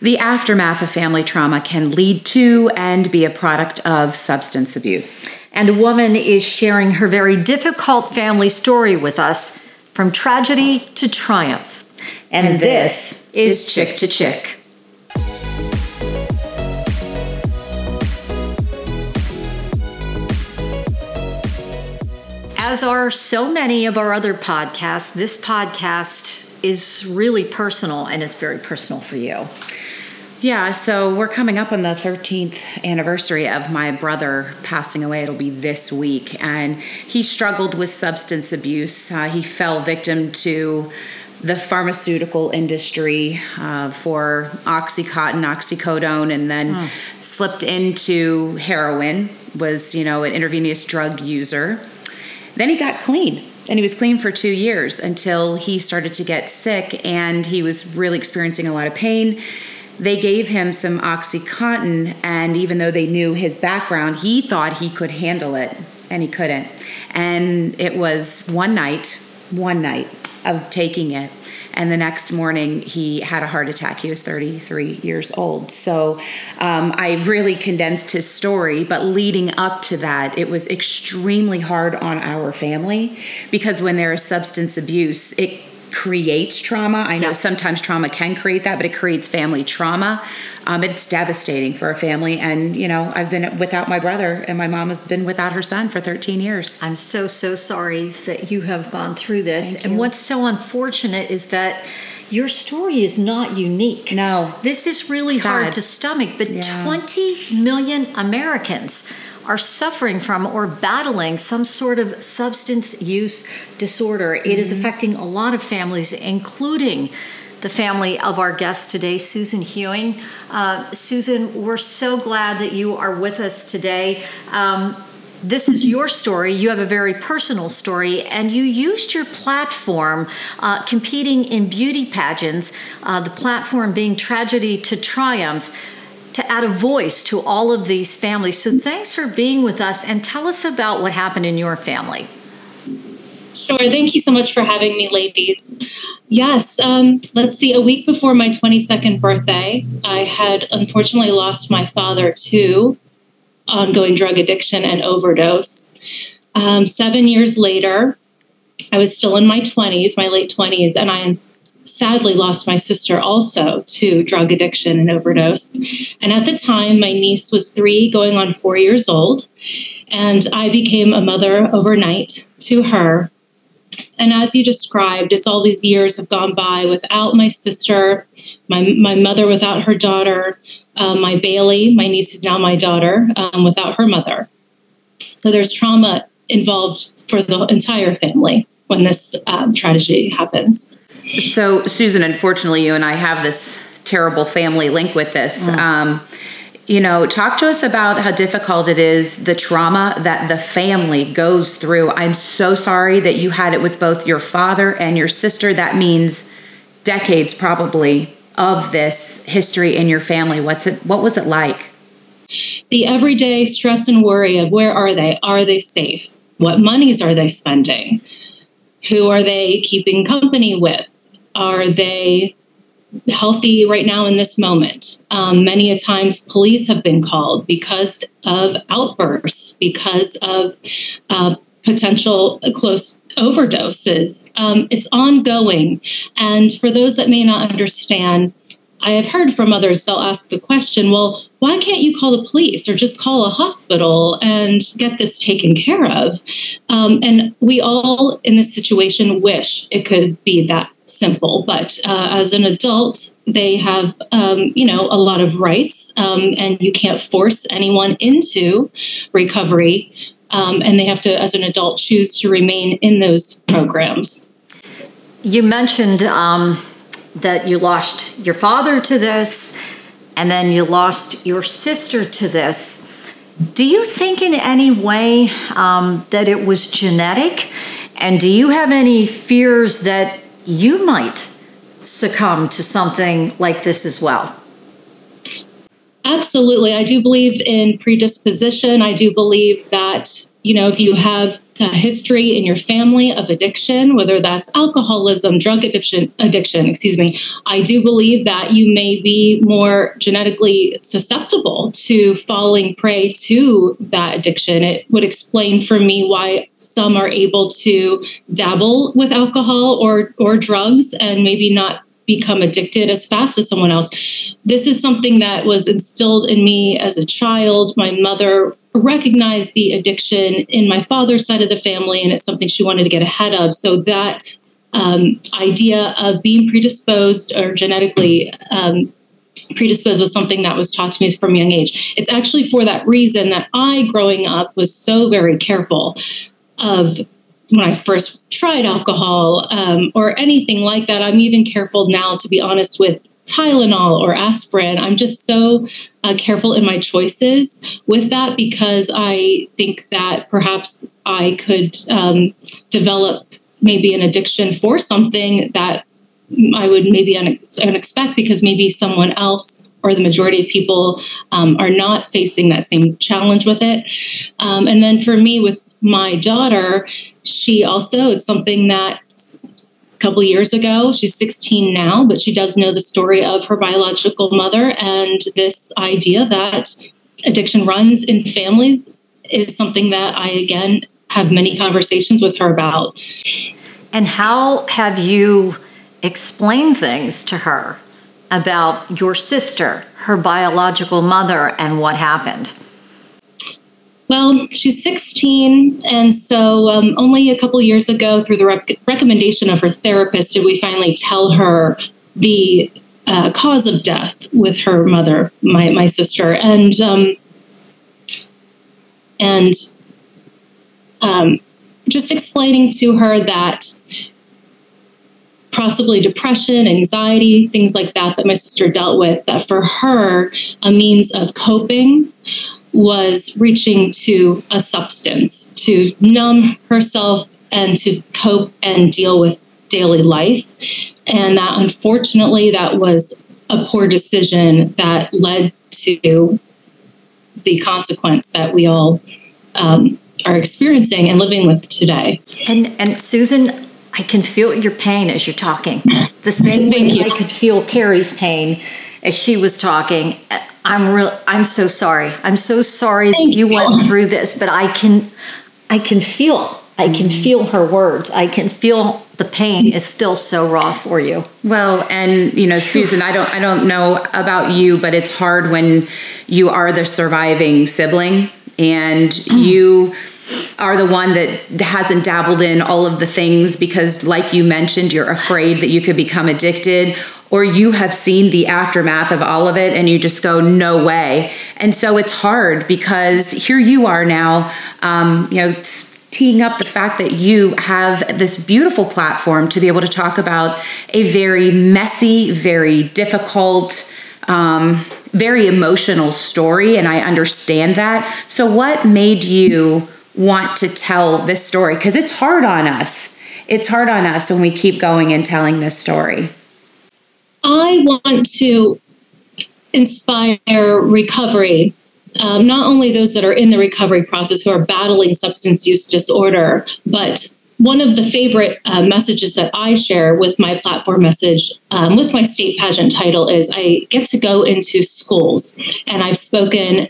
The aftermath of family trauma can lead to and be a product of substance abuse. And a woman is sharing her very difficult family story with us from tragedy to triumph. And, and this, this is Chick to Chick. As are so many of our other podcasts, this podcast is really personal and it's very personal for you. Yeah, so we're coming up on the 13th anniversary of my brother passing away. It'll be this week. And he struggled with substance abuse. Uh, he fell victim to the pharmaceutical industry uh, for Oxycontin, oxycodone, and then mm. slipped into heroin, was, you know, an intravenous drug user. Then he got clean and he was clean for two years until he started to get sick and he was really experiencing a lot of pain they gave him some Oxycontin, and even though they knew his background, he thought he could handle it, and he couldn't. And it was one night, one night of taking it. And the next morning, he had a heart attack. He was 33 years old. So um, I really condensed his story, but leading up to that, it was extremely hard on our family because when there is substance abuse, it creates trauma. I know yeah. sometimes trauma can create that, but it creates family trauma. Um, it's devastating for a family. And, you know, I've been without my brother, and my mom has been without her son for 13 years. I'm so, so sorry that you have gone through this. And what's so unfortunate is that your story is not unique. No. This is really Sad. hard to stomach, but yeah. 20 million Americans are suffering from or battling some sort of substance use disorder. Mm-hmm. It is mm-hmm. affecting a lot of families, including the family of our guest today, Susan Ewing. Uh, Susan, we're so glad that you are with us today. Um, this is your story. You have a very personal story, and you used your platform uh, competing in beauty pageants, uh, the platform being Tragedy to Triumph to add a voice to all of these families. So thanks for being with us and tell us about what happened in your family. Sure. Thank you so much for having me, ladies. Yes. Um, let's see. A week before my 22nd birthday, I had unfortunately lost my father to ongoing drug addiction and overdose. Um, seven years later, I was still in my 20s, my late 20s, and I sadly lost my sister also to drug addiction and overdose. And at the time, my niece was three, going on four years old. And I became a mother overnight to her. And as you described, it's all these years have gone by without my sister, my, my mother without her daughter, uh, my Bailey, my niece is now my daughter, um, without her mother. So there's trauma involved for the entire family when this um, tragedy happens. So, Susan, unfortunately, you and I have this terrible family link with this. Mm. Um, you know, talk to us about how difficult it is, the trauma that the family goes through. I'm so sorry that you had it with both your father and your sister. That means decades, probably, of this history in your family. What's it? What was it like? The everyday stress and worry of where are they? Are they safe? What monies are they spending? Who are they keeping company with? Are they healthy right now in this moment? Um, many a times, police have been called because of outbursts, because of uh, potential close overdoses. Um, it's ongoing. And for those that may not understand, I have heard from others, they'll ask the question, well, why can't you call the police or just call a hospital and get this taken care of? Um, and we all in this situation wish it could be that simple. But uh, as an adult, they have, um, you know, a lot of rights, um, and you can't force anyone into recovery. Um, and they have to, as an adult, choose to remain in those programs. You mentioned um, that you lost your father to this, and then you lost your sister to this. Do you think in any way um, that it was genetic? And do you have any fears that you might succumb to something like this as well. Absolutely. I do believe in predisposition. I do believe that, you know, if you have a history in your family of addiction, whether that's alcoholism, drug addiction, addiction, excuse me, I do believe that you may be more genetically susceptible to falling prey to that addiction. It would explain for me why some are able to dabble with alcohol or or drugs and maybe not become addicted as fast as someone else. This is something that was instilled in me as a child. My mother recognized the addiction in my father's side of the family, and it's something she wanted to get ahead of. So that um, idea of being predisposed or genetically um, predisposed was something that was taught to me from a young age. It's actually for that reason that I, growing up, was so very careful of when I first tried alcohol um, or anything like that. I'm even careful now, to be honest, with Tylenol or aspirin. I'm just so uh, careful in my choices with that because I think that perhaps I could um, develop maybe an addiction for something that I would maybe un- unexpect because maybe someone else or the majority of people um, are not facing that same challenge with it. Um, and then for me, with my daughter, she also, it's something that a couple years ago, she's 16 now, but she does know the story of her biological mother. And this idea that addiction runs in families is something that I, again, have many conversations with her about. And how have you explained things to her about your sister, her biological mother, and what happened? Well, she's 16, and so um, only a couple years ago, through the rec- recommendation of her therapist, did we finally tell her the uh, cause of death with her mother, my my sister, and um, and um, just explaining to her that possibly depression, anxiety, things like that that my sister dealt with. That for her, a means of coping was reaching to a substance to numb herself and to cope and deal with daily life. And that unfortunately, that was a poor decision that led to the consequence that we all um, are experiencing and living with today. And, and Susan, I can feel your pain as you're talking. The same way I could feel Carrie's pain as she was talking. I'm real. I'm so sorry. I'm so sorry Thank that you, you went through this, but I can, I can feel. I can mm-hmm. feel her words. I can feel the pain is still so raw for you. Well, and you know, Susan, I don't I don't know about you, but it's hard when you are the surviving sibling and mm. you are the one that hasn't dabbled in all of the things because like you mentioned, you're afraid that you could become addicted or you have seen the aftermath of all of it and you just go no way. And so it's hard because here you are now um, you know teeing up the fact that you have this beautiful platform to be able to talk about a very messy very difficult um, very emotional story and i understand that. So what made you want to tell this story? Because it's hard on us. It's hard on us when we keep going and telling this story I want to inspire recovery. Um, not only those that are in the recovery process who are battling substance use disorder, but one of the favorite uh, messages that I share with my platform message um, with my state pageant title is I get to go into schools and I've spoken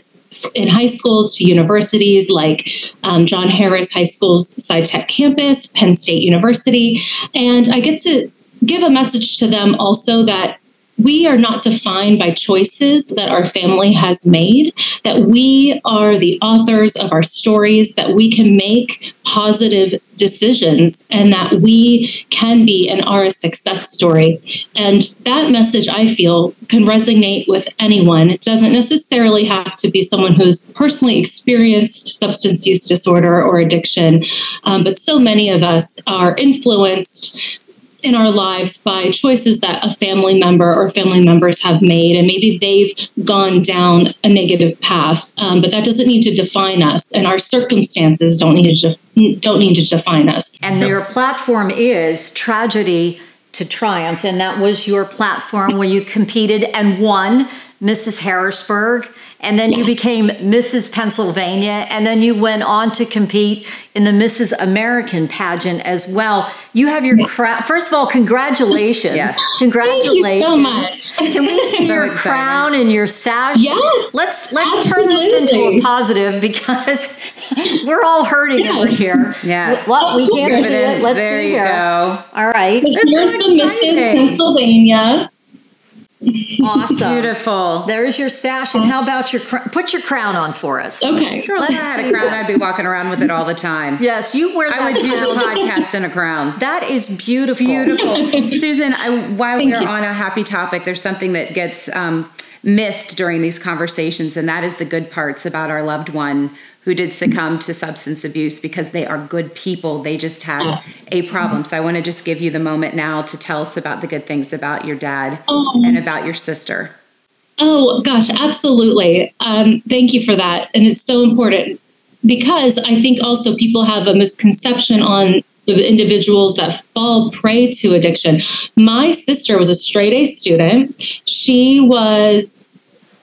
in high schools to universities like um, John Harris High School's SciTech campus, Penn State University, and I get to give a message to them also that we are not defined by choices that our family has made, that we are the authors of our stories, that we can make positive decisions, and that we can be and are a success story. And that message, I feel, can resonate with anyone. It doesn't necessarily have to be someone who's personally experienced substance use disorder or addiction, um, but so many of us are influenced in our lives by choices that a family member or family members have made, and maybe they've gone down a negative path. Um, but that doesn't need to define us, and our circumstances don't need to def- don't need to define us. And so. your platform is tragedy to triumph, and that was your platform where you competed and won Mrs. Harrisburg, and then you became Mrs. Pennsylvania, and then you went on to compete in the Mrs. American pageant as well. You have your crown. First of all, congratulations! Yes. Congratulations! Thank you so much. Can we see So your exciting. crown and your sash? Yes, Let's let's turn this into a positive because we're all hurting over here. Yes. Well, we can't see it. Let's there see you here. go. All right. So here's the Mrs. Pennsylvania. Awesome. Beautiful. There's your sash, and how about your cr- put your crown on for us? Okay. Girl, if I had a crown, I'd be walking around with it all the time. Yes, you wear that I would do the podcast in a crown. That is beautiful. Beautiful. Susan, I, while Thank we're you. on a happy topic, there's something that gets um, missed during these conversations, and that is the good parts about our loved one who did succumb to substance abuse because they are good people. They just had Yes. a problem. So I want to just give you the moment now to tell us about the good things about your dad Oh. and about your sister. Oh gosh, absolutely. Um, thank you for that, and it's so important because I think also people have a misconception on the individuals that fall prey to addiction. My sister was a straight A student. She was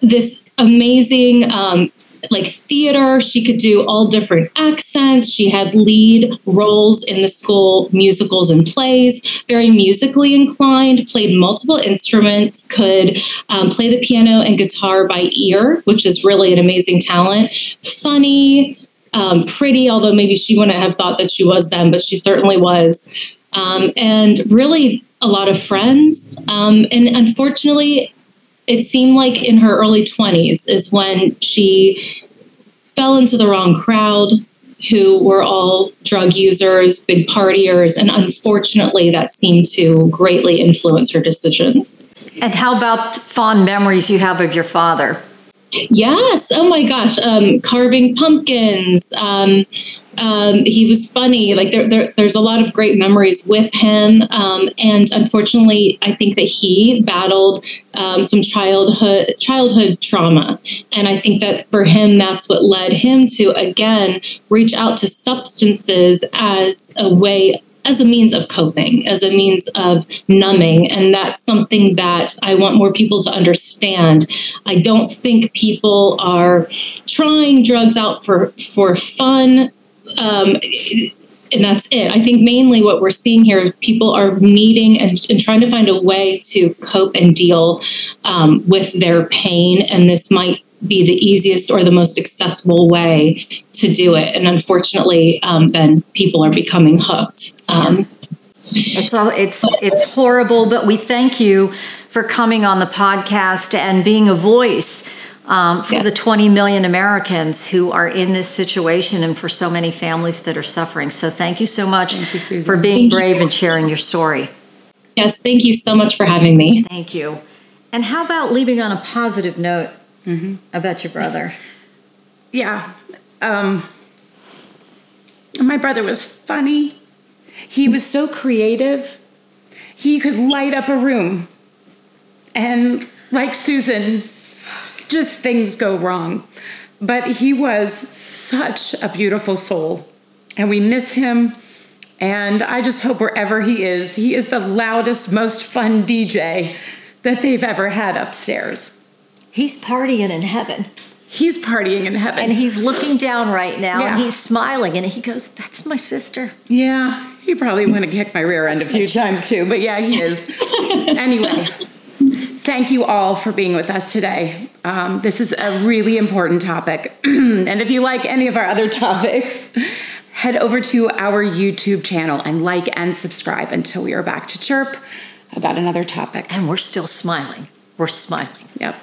this amazing um, like theater. She could do all different accents. She had lead roles in the school musicals and plays. Very musically inclined played multiple instruments could um, play the piano and guitar by ear which is really an amazing talent. Funny um, pretty although maybe she wouldn't have thought that she was then but she certainly was. Um, and really a lot of friends. Um, and unfortunately it seemed like in her early 20s is when she fell into the wrong crowd who were all drug users, big partiers, and unfortunately that seemed to greatly influence her decisions. And how about fond memories you have of your father? Yes. Oh my gosh. Um, carving pumpkins. Um, um, he was funny. Like there, there, there's a lot of great memories with him. Um, and unfortunately, I think that he battled um, some childhood childhood trauma. And I think that for him, that's what led him to again reach out to substances as a way as a means of coping, as a means of numbing. And that's something that I want more people to understand. I don't think people are trying drugs out for, for fun. Um, and that's it. I think mainly what we're seeing here, people are needing and, and trying to find a way to cope and deal um, with their pain. And this might be the easiest or the most accessible way to do it. And unfortunately, um, then people are becoming hooked. Um, It's all it's it's horrible, but we thank you for coming on the podcast and being a voice um, for Yeah. the 20 million Americans who are in this situation and for so many families that are suffering. So thank you so much you, for being Thank you. brave and sharing your story. yes, thank you so much for having me. Thank you. And how about leaving on a positive note about your brother? Yeah. Um, my brother was funny. He was so creative. He could light up a room. And like Susan, just things go wrong. But he was such a beautiful soul. And we miss him. And I just hope wherever he is, he is the loudest, most fun DJ that they've ever had upstairs. He's partying in heaven He's partying in heaven. and he's looking down right now and he's smiling and he goes, That's my sister. Yeah, he probably want to kick my rear end a few times too, but yeah, he is. anyway, thank you all for being with us today. Um, this is a really important topic. and if you like any of our other topics, head over to our YouTube channel and like and subscribe until we are back to chirp about another topic. And we're still smiling. We're smiling. Yep.